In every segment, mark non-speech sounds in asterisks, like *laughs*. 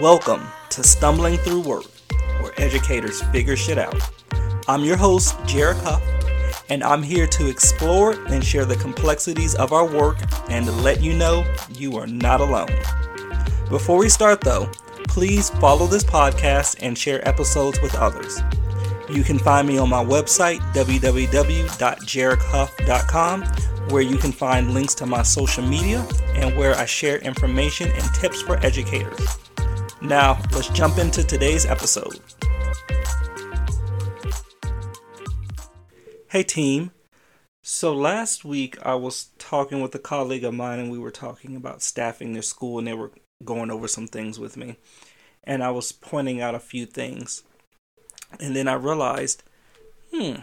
Welcome to Stumbling Through Work, where educators figure shit out. I'm your host, Jared Huff, and I'm here to explore and share the complexities of our work and let you know you are not alone. Before we start, though, please follow this podcast and share episodes with others. You can find me on my website, www.jaredhuff.com, where you can find links to my social media and where I share information and tips for educators. Now, let's jump into today's episode. Hey, team. So, last week I was talking with a colleague of mine, and we were talking about staffing their school, and they were going over some things with me. And I was pointing out a few things. And then I realized, hmm,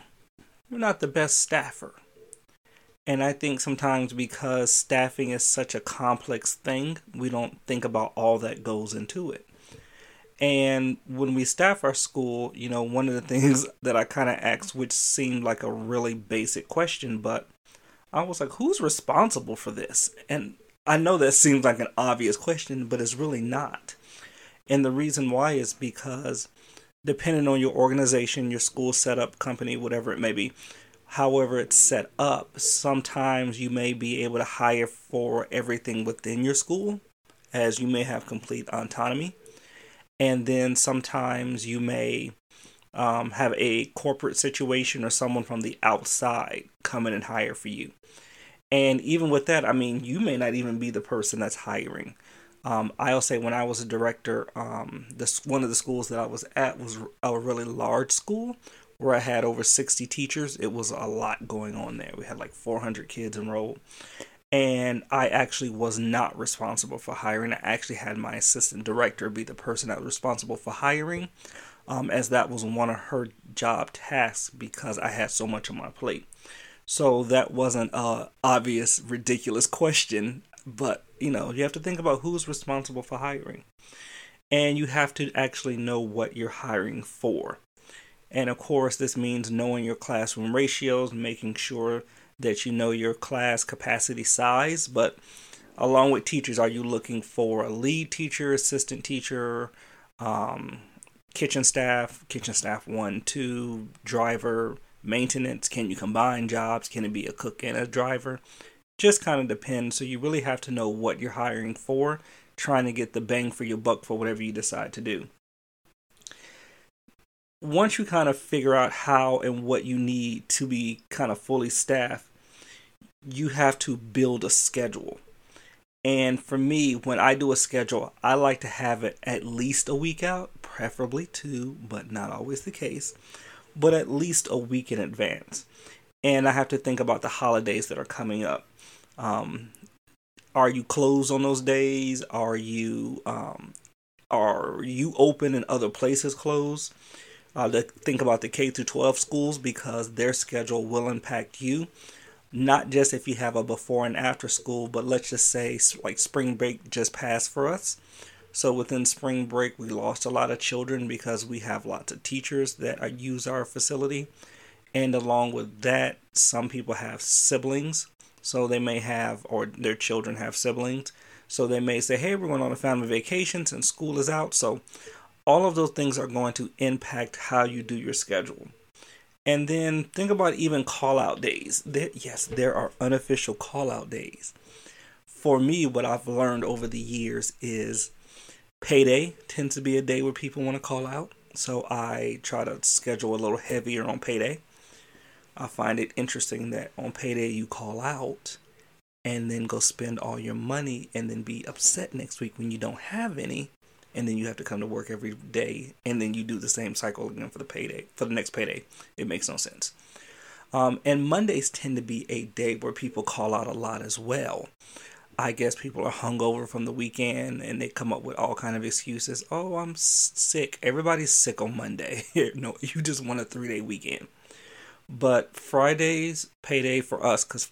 we're not the best staffer. And I think sometimes because staffing is such a complex thing, we don't think about all that goes into it. And when we staff our school, you know, one of the *laughs* things that I kind of asked, which seemed like a really basic question, but I was like, who's responsible for this? And I know that seems like an obvious question, but it's really not. And the reason why is because depending on your organization, your school setup, company, whatever it may be, however it's set up, sometimes you may be able to hire for everything within your school, as you may have complete autonomy. And then sometimes you may um, have a corporate situation or someone from the outside come in and hire for you. And even with that, I mean, you may not even be the person that's hiring. Um, I'll say when I was a director, um, this one of the schools that I was at was a really large school where I had over 60 teachers. It was a lot going on there. We had like 400 kids enrolled. And I actually was not responsible for hiring. I actually had my assistant director be the person that was responsible for hiring, um, as that was one of her job tasks because I had so much on my plate. So that wasn't a obvious, ridiculous question but, you know, you have to think about who's responsible for hiring. And you have to actually know what you're hiring for. And of course, this means knowing your classroom ratios, making sure that you know your class capacity size. But along with teachers, are you looking for a lead teacher, assistant teacher, um, kitchen staff, kitchen staff one, two, driver, maintenance? Can you combine jobs? Can it be a cook and a driver? just kind of depends. So you really have to know what you're hiring for, trying to get the bang for your buck for whatever you decide to do. Once you kind of figure out how and what you need to be kind of fully staffed, you have to build a schedule. And for me, when I do a schedule, I like to have it at least a week out, preferably two, but not always the case, but at least a week in advance. And I have to think about the holidays that are coming up. Um, are you closed on those days? Are you um, are you open and other places closed? Uh, to think about the K through 12 schools because their schedule will impact you. Not just if you have a before and after school, but let's just say like spring break just passed for us. So within spring break, we lost a lot of children because we have lots of teachers that use our facility. And along with that, some people have siblings so they may have, or their children have siblings. So they may say, hey, we're going on a family vacation since school is out. So all of those things are going to impact how you do your schedule. And then think about even call out days. There, yes, there are unofficial call out days. For me, what I've learned over the years is payday tends to be a day where people want to call out. So I try to schedule a little heavier on payday. I find it interesting that on payday you call out and then go spend all your money and then be upset next week when you don't have any and then you have to come to work every day and then you do the same cycle again for the payday for the next payday. It makes no sense. Um, and mondays tend to be a day where people call out a lot as well. I guess people are hungover from the weekend and they come up with all kind of excuses. Oh i'm sick. Everybody's sick on monday. *laughs* No you just want a three day weekend. But Fridays, payday for us, because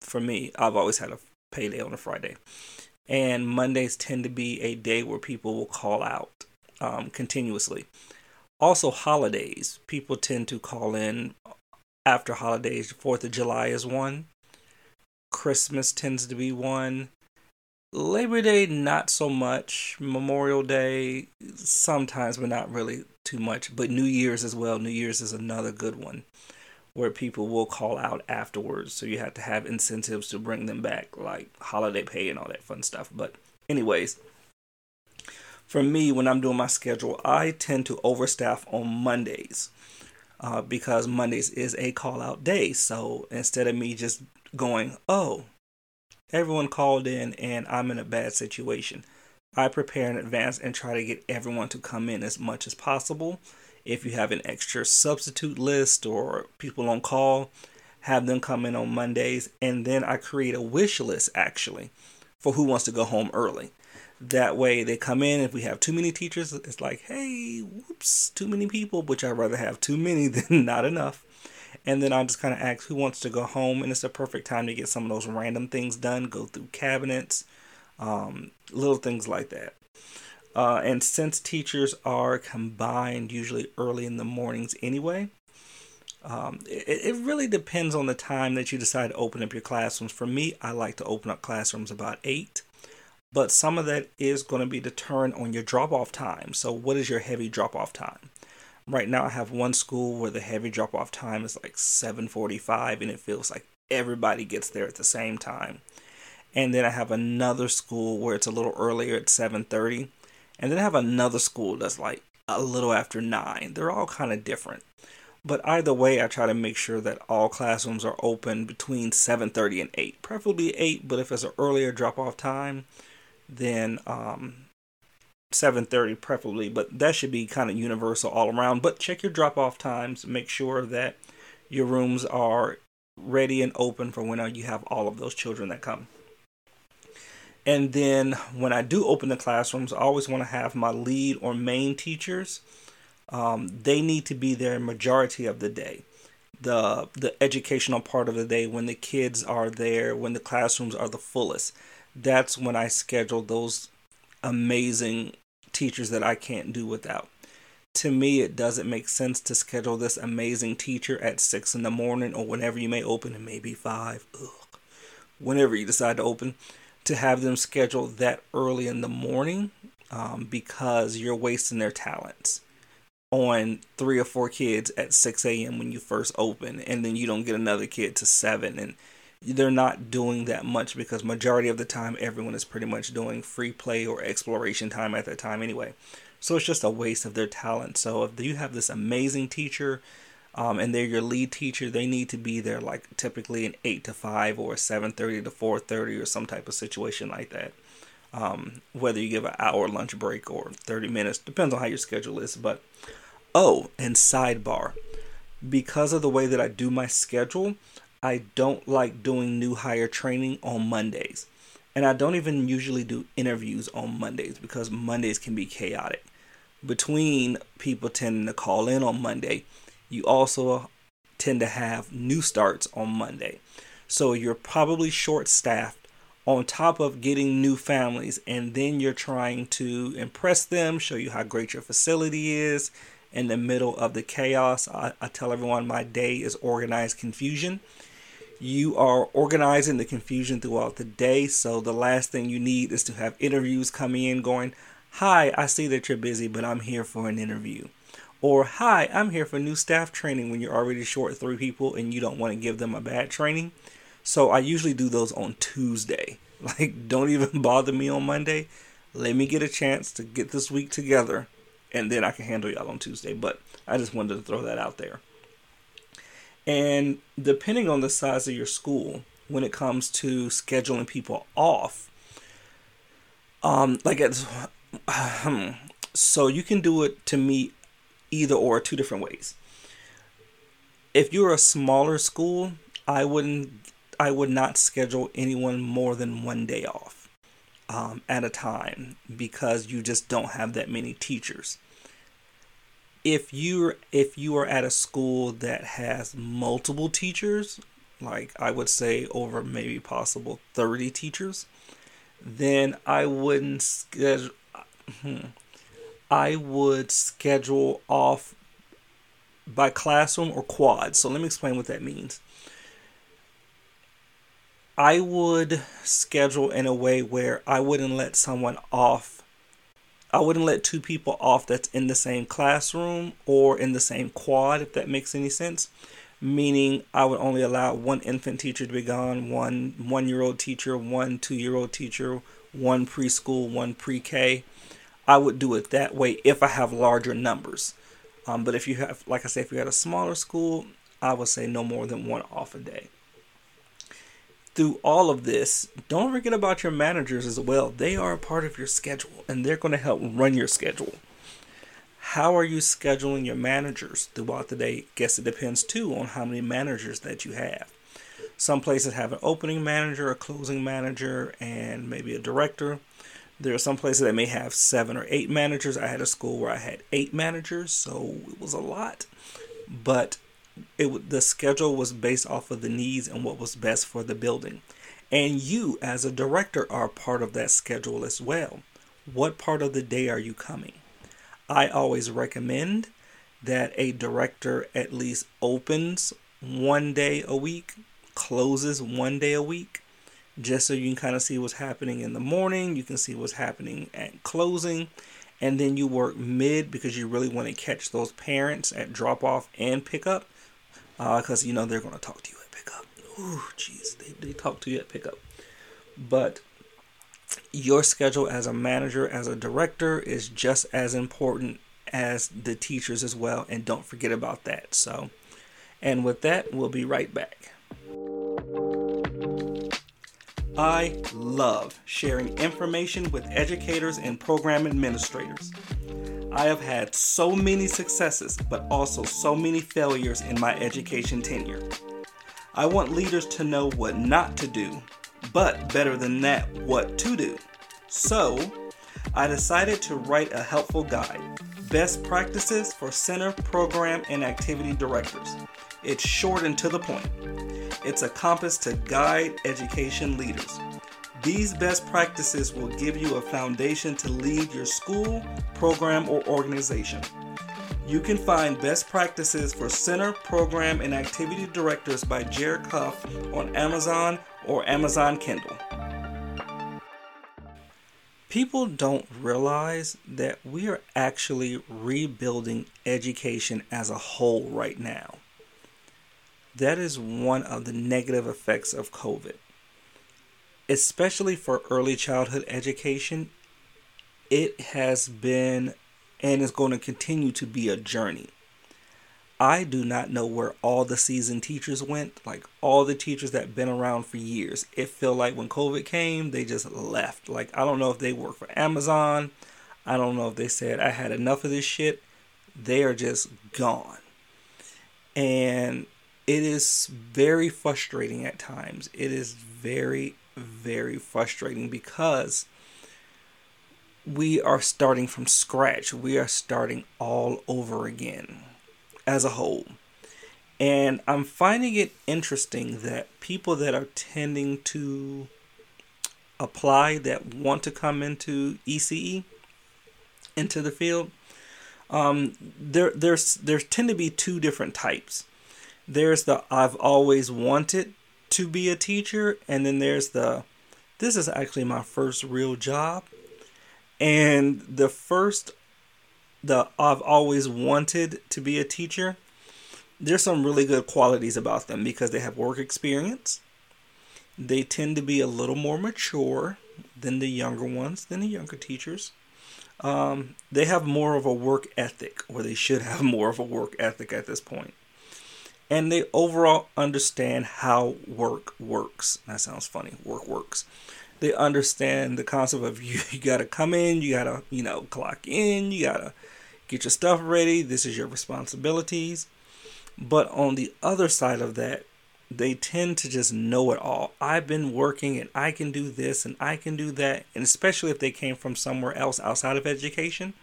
for me, I've always had a payday on a Friday. And Mondays tend to be a day where people will call out um, continuously. Also, holidays. People tend to call in after holidays. Fourth of July is one. Christmas tends to be one. Labor Day, not so much. Memorial Day, sometimes, but not really too much. But New Year's as well. New Year's is another good one where people will call out afterwards. So you have to have incentives to bring them back, like holiday pay and all that fun stuff. But, anyways, for me, when I'm doing my schedule, I tend to overstaff on Mondays uh, because Mondays is a call out day. So instead of me just going, oh, everyone called in and I'm in a bad situation. I prepare in advance and try to get everyone to come in as much as possible. If you have an extra substitute list or people on call, have them come in on Mondays. And then I create a wish list actually for who wants to go home early. That way they come in. If we have too many teachers, it's like, hey, whoops, too many people, which I'd rather have too many *laughs* than not enough and then I just kind of ask who wants to go home, and it's a perfect time to get some of those random things done. Go through cabinets, um, little things like that. Uh, and since teachers are combined usually early in the mornings anyway, um, it, it really depends on the time that you decide to open up your classrooms. For me, I like to open up classrooms about 8, but some of that is going to be determined on your drop off time. So, what is your heavy drop off time? right now I have one school where the heavy drop off time is like 7:45 and it feels like everybody gets there at the same time. And then I have another school where it's a little earlier at 7:30. And then I have another school that's like a little after 9. They're all kind of different. But either way, I try to make sure that all classrooms are open between 7:30 and 8. Preferably 8, but if it's an earlier drop off time, then um, 7:30 preferably, but that should be kind of universal all around. But check your drop off times, make sure that your rooms are ready and open for when you have all of those children that come. And then when I do open the classrooms, I always want to have my lead or main teachers. Um, they need to be there majority of the day. The the educational part of the day when the kids are there, when the classrooms are the fullest. That's when I schedule those amazing teachers that I can't do without. To me, it doesn't make sense to schedule this amazing teacher at six in the morning or whenever you may open, it may be five, ugh, whenever you decide to open, to have them scheduled that early in the morning um, because you're wasting their talents on three or four kids at 6 a.m. when you first open, and then you don't get another kid to 7 and they're not doing that much because majority of the time everyone is pretty much doing free play or exploration time at that time anyway so it's just a waste of their talent so if you have this amazing teacher um, and they're your lead teacher they need to be there like typically an 8 to 5 or 7.30 to 4.30 or some type of situation like that um, whether you give an hour lunch break or 30 minutes depends on how your schedule is but oh and sidebar because of the way that i do my schedule I don't like doing new hire training on Mondays. And I don't even usually do interviews on Mondays because Mondays can be chaotic. Between people tending to call in on Monday, you also tend to have new starts on Monday. So you're probably short staffed on top of getting new families, and then you're trying to impress them, show you how great your facility is in the middle of the chaos. I, I tell everyone my day is organized confusion you are organizing the confusion throughout the day. So the last thing you need is to have interviews coming in going, Hi, I see that you're busy, but I'm here for an interview. Or, Hi, I'm here for new staff training when you're already short three people and you don't want to give them a bad training. So I usually do those on Tuesday. *laughs* Like, don't even *laughs* bother me on Monday. Let me get a chance to get this week together and then I can handle y'all on Tuesday. But I just wanted to throw that out there. And depending on the size of your school, when it comes to scheduling people off, um, like it's, *sighs* so you can do it to me either or two different ways. If you're a smaller school, I wouldn't, I would not schedule anyone more than one day off um, at a time because you just don't have that many teachers if you're if you are at a school that has multiple teachers like i would say over maybe possible 30 teachers then i wouldn't schedule hmm, i would schedule off by classroom or quad so let me explain what that means I would schedule in a way where I wouldn't let someone off. I wouldn't let two people off that's in the same classroom or in the same quad, if that makes any sense. Meaning, I would only allow one infant teacher to be gone, one one year old teacher, one two year old teacher, one preschool, one pre K. I would do it that way if I have larger numbers. Um, but if you have, like I say, if you had a smaller school, I would say no more than one off a day. Through all of this, don't forget about your managers as well. They are a part of your schedule and they're going to help run your schedule. How are you scheduling your managers throughout the day? Guess it depends too on how many managers that you have. Some places have an opening manager, a closing manager, and maybe a director. There are some places that may have seven or eight managers. I had a school where I had eight managers, so it was a lot. But it the schedule was based off of the needs and what was best for the building. And you as a director are part of that schedule as well. What part of the day are you coming? I always recommend that a director at least opens one day a week, closes one day a week, just so you can kind of see what's happening in the morning, you can see what's happening at closing, and then you work mid because you really want to catch those parents at drop off and pick up because uh, you know they're going to talk to you at pickup. Ooh, jeez, they, they talk to you at pickup. But your schedule as a manager, as a director, is just as important as the teachers as well. And don't forget about that. So, and with that, we'll be right back. I love sharing information with educators and program administrators. I have had so many successes, but also so many failures in my education tenure. I want leaders to know what not to do, but better than that, what to do. So, I decided to write a helpful guide Best Practices for Center, Program, and Activity Directors. It's short and to the point. It's a compass to guide education leaders. These best practices will give you a foundation to lead your school, program, or organization. You can find best practices for center, program, and activity directors by Jared Huff on Amazon or Amazon Kindle. People don't realize that we are actually rebuilding education as a whole right now. That is one of the negative effects of COVID especially for early childhood education, it has been and is going to continue to be a journey. I do not know where all the seasoned teachers went, like all the teachers that been around for years. It felt like when COVID came, they just left. Like I don't know if they work for Amazon. I don't know if they said I had enough of this shit. They are just gone. And it is very frustrating at times. It is very very frustrating because we are starting from scratch. We are starting all over again as a whole. And I'm finding it interesting that people that are tending to apply that want to come into ECE into the field um, there there's there tend to be two different types. There's the I've always wanted to be a teacher, and then there's the this is actually my first real job. And the first the I've always wanted to be a teacher, there's some really good qualities about them because they have work experience. They tend to be a little more mature than the younger ones, than the younger teachers. Um, they have more of a work ethic, or they should have *laughs* more of a work ethic at this point and they overall understand how work works. That sounds funny. Work works. They understand the concept of *laughs* you, you got to come in, you got to, you know, clock in, you got to get your stuff ready. This is your responsibilities. But on the other side of that, they tend to just know it all. I've been working and I can do this and I can do that. And especially if they came from somewhere else outside of education,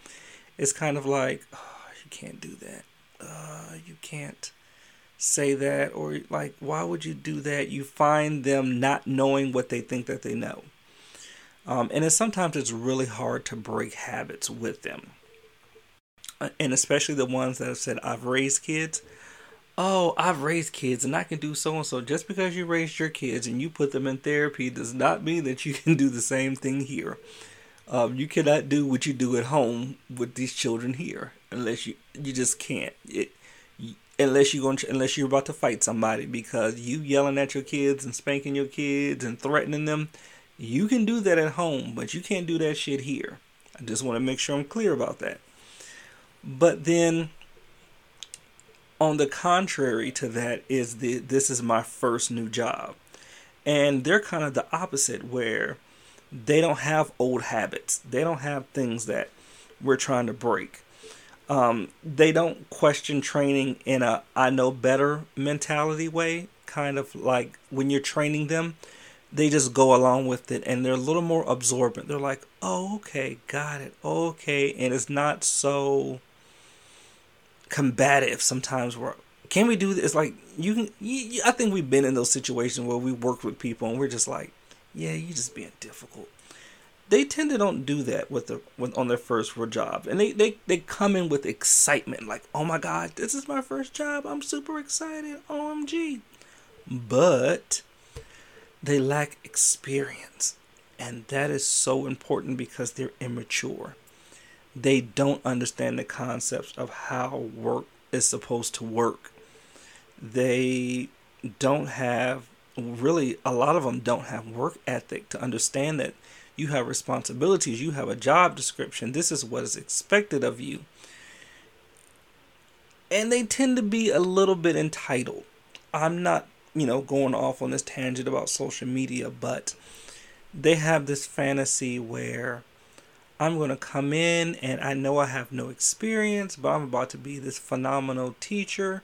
it's kind of like, oh, you can't do that. Uh, you can't say that or like why would you do that you find them not knowing what they think that they know um, and it's sometimes it's really hard to break habits with them uh, and especially the ones that have said i've raised kids oh, I've raised kids and I can do so and so. Just because you raised your kids and you put them in therapy does not mean that you *laughs* can do the same thing here. Um, you cannot do what you do at home with these children here unless you you just can't. It, unless you're going unless you're about to fight somebody because you yelling at your kids and spanking your kids and threatening them. You can do that at home, but you can't do that shit here. I just want to make sure I'm clear about that. But then on the contrary to that is the this is my first new job. And they're kind of the opposite where they don't have old habits. They don't have things that we're trying to break. Um, they don't question training in a I know better mentality way, kind of like when you're training them, they just go along with it and they're a little more absorbent. They're like, oh, okay, got it, okay. And it's not so combative sometimes where can we do this? Like you can. You, I think we've been in those situations where we work with people and we're just like, yeah, you're just being difficult. They tend to don't do that with the with, on their first job, and they, they they come in with excitement, like, oh my god, this is my first job. I'm super excited. OMG, but they lack experience, and that is so important because they're immature they don't understand the concepts of how work is supposed to work. They don't have really a lot of them don't have work ethic to understand that you have responsibilities, you have a job description, this is what is expected of you. And they tend to be a little bit entitled. I'm not, you know, going off on this tangent about social media, but they have this fantasy where I'm going to come in and I know I have no experience, but I'm about to be this phenomenal teacher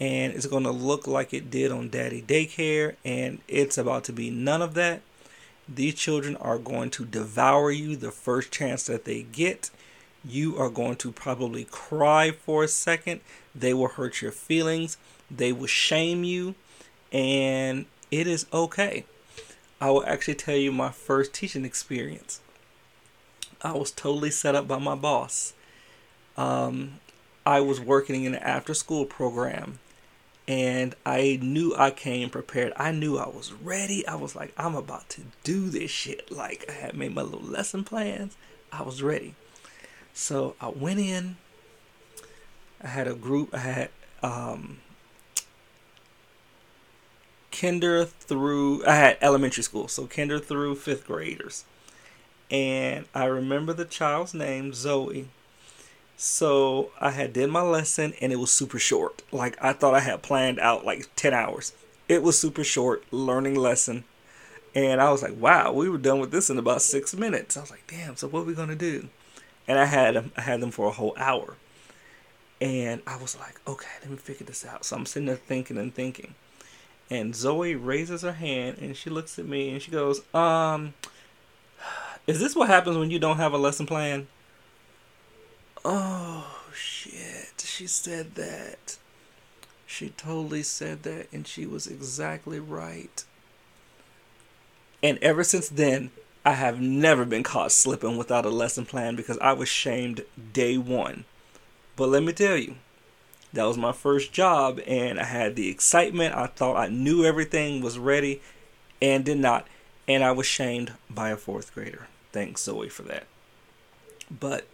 and it's going to look like it did on Daddy Daycare and it's about to be none of that. These children are going to devour you the first chance that they get. You are going to probably cry for a second. They will hurt your feelings. They will shame you. And it is okay. I will actually tell you my first teaching experience. I was totally set up by my boss. Um, I was working in an after school program and I knew I came prepared. I knew I was ready. I was like, I'm about to do this shit. Like, I had made my little lesson plans. I was ready. So I went in. I had a group. I had um, kinder through, I had elementary school. So kinder through fifth graders and I remember the child's name, Zoe. So I had did my lesson and it was super short. Like I thought I had planned out like 10 hours. It was super short, learning lesson. And I was like, wow, we were done with this in about six minutes. I was like, damn, so what are we gonna do? And I had them I had them for a whole hour. And I was like, okay, let me figure this out. So I'm sitting there thinking and thinking. And Zoe raises her hand and she looks at me and she goes, um, is this what happens when you don't have a lesson plan? Oh, shit. She said that. She totally said that, and she was exactly right. And ever since then, I have never been caught slipping without a lesson plan because I was shamed day one. But let me tell you, that was my first job, and I had the excitement. I thought I knew everything was ready, and did not. And I was shamed by a fourth grader. Thanks, Zoe, for that. But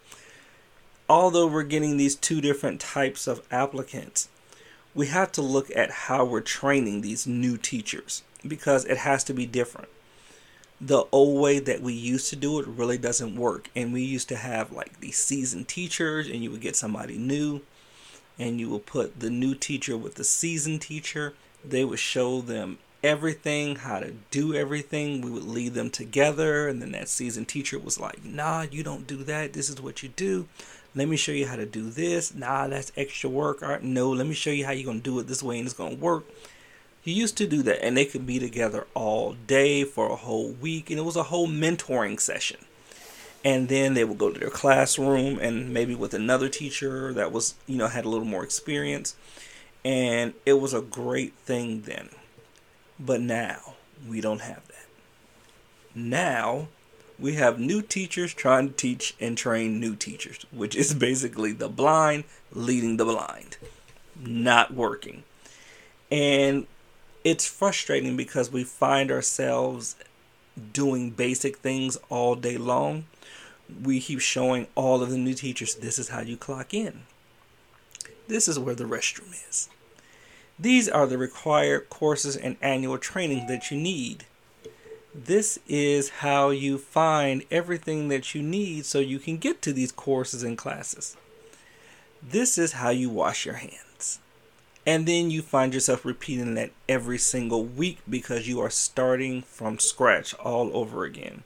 although we're getting these two different types of applicants, we have to look at how we're training these new teachers because it has to be different. The old way that we used to do it really doesn't work. And we used to have like these seasoned teachers, and you would get somebody new, and you would put the new teacher with the seasoned teacher. They would show them everything, how to do everything. We would lead them together. And then that seasoned teacher was like, nah, you don't do that. This is what you do. Let me show you how to do this. Nah, that's extra work. All right, no, let me show you how you're going to do it this way and it's going to work. You used to do that, and they could be together all day for a whole week, and it was a whole mentoring session. And then they would go to their classroom and maybe with another teacher that was, you know, had a little more experience. And it was a great thing then. But now we don't have that. Now we have new teachers trying to teach and train new teachers, which is basically the blind leading the blind. not working. And it's frustrating because we find ourselves doing basic things all day long. We keep showing all of the new teachers this is how you clock in. This is where the restroom is. These are the required courses and annual training that you need. This is how you find everything that you need so you can get to these courses and classes. This is how you wash your hands. And then you find yourself repeating that every single week because you are starting from scratch all over again.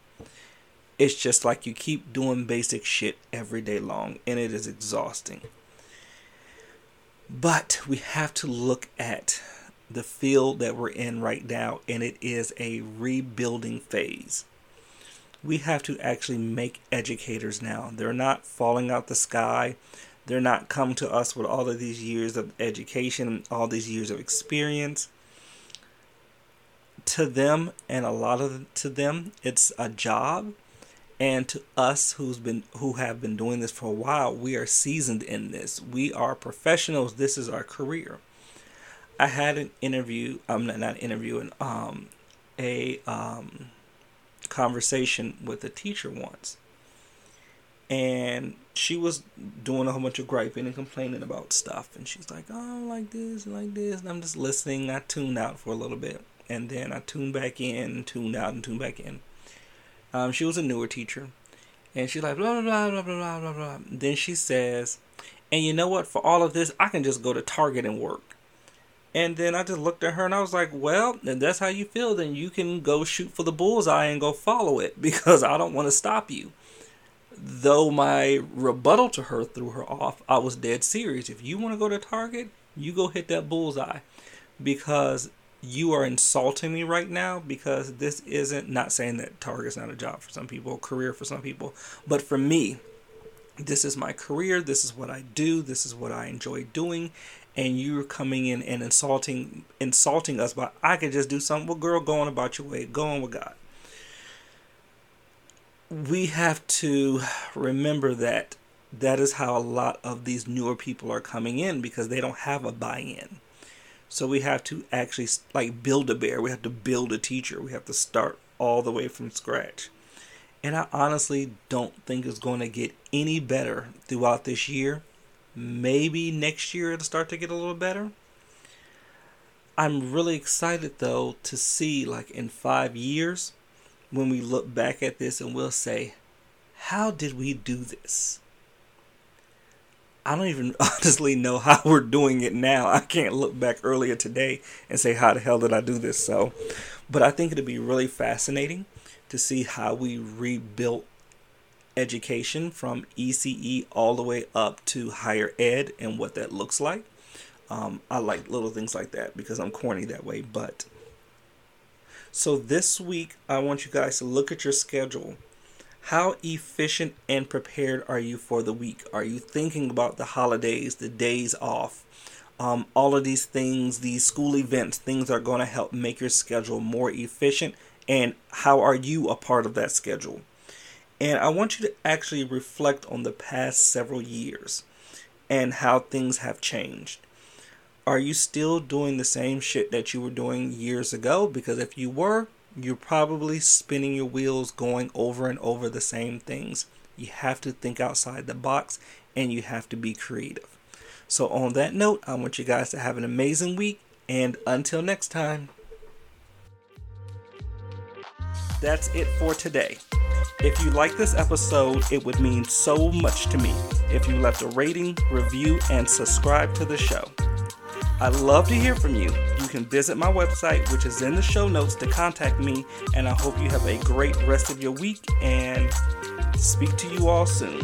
It's just like you keep doing basic shit every day long, and it is exhausting. But we have to look at the field that we're in right now, and it is a rebuilding phase. We have to actually make educators now. They're not falling out the sky. They're not come to us with all of these years of education, all these years of experience. To them, and a lot of to them, it's a job. And to us who's been who have been doing this for a while, we are seasoned in this. We are professionals. This is our career. I had an interview. I'm um, not not interviewing. Um, a um, conversation with a teacher once, and she was doing a whole bunch of griping and complaining about stuff. And she's like, "Oh, like this, and like this." And I'm just listening. I tuned out for a little bit, and then I tuned back in, tuned out, and tuned back in. Um, she was a newer teacher, and she's like, blah blah blah blah blah blah blah. Then she says, "And you know what? For all of this, I can just go to Target and work." And then I just looked at her and I was like, well, if that's how you feel, then you can go shoot for the bullseye and go follow it *laughs* because I don't want to stop you. Though my rebuttal to her threw her off, I was dead serious. If you want to go to Target, you go hit that bullseye because you are insulting me right now because this isn't not saying that Target's not a job for some people, career for some people, but for me, this is my career, this is what I do, this is what I enjoy doing, and you're coming in and insulting insulting us but I could just do something. Well, girl, go on about your way. Go on with God. We have to remember that that is how a lot of these newer people are coming in because they don't have a buy-in. So we have to actually like build a bear. We have to build a teacher. We have to start all the way from scratch. And I honestly don't think it's going to get any better throughout this year Maybe next year it'll start to get a little better. I'm really excited though to see, like in five years, when we look back at this and we'll say, How did we do this? I don't even *laughs* honestly know how we're doing it now. I can't look back earlier today and say, How the hell did I do this? So, but I think it'll be really fascinating to see how we rebuilt education from ECE all the way up to higher ed and what that looks like. Um, I like little things like that because I'm corny that way. But so this week, I want you guys to look at your schedule. How efficient and prepared are you for the week? Are you thinking about the holidays, the days off? Um, all of these things, these school events, things are going to help make your schedule more efficient. And how are you a part of that schedule? And I want you to actually reflect on the past several years and how things have changed. Are you still doing the same shit that you were doing years ago? Because if you were, you're probably spinning your wheels going over and over the same things. You have to think outside the box and you have to be creative. So, on that note, I want you guys to have an amazing week and until next time. That's it for today. If you like this episode, it would mean so much to me if you left a rating, review, and subscribe to the show. I'd love to hear from you. You can visit my website, which is in the show notes, to contact me. And I hope you have a great rest of your week and speak to you all soon.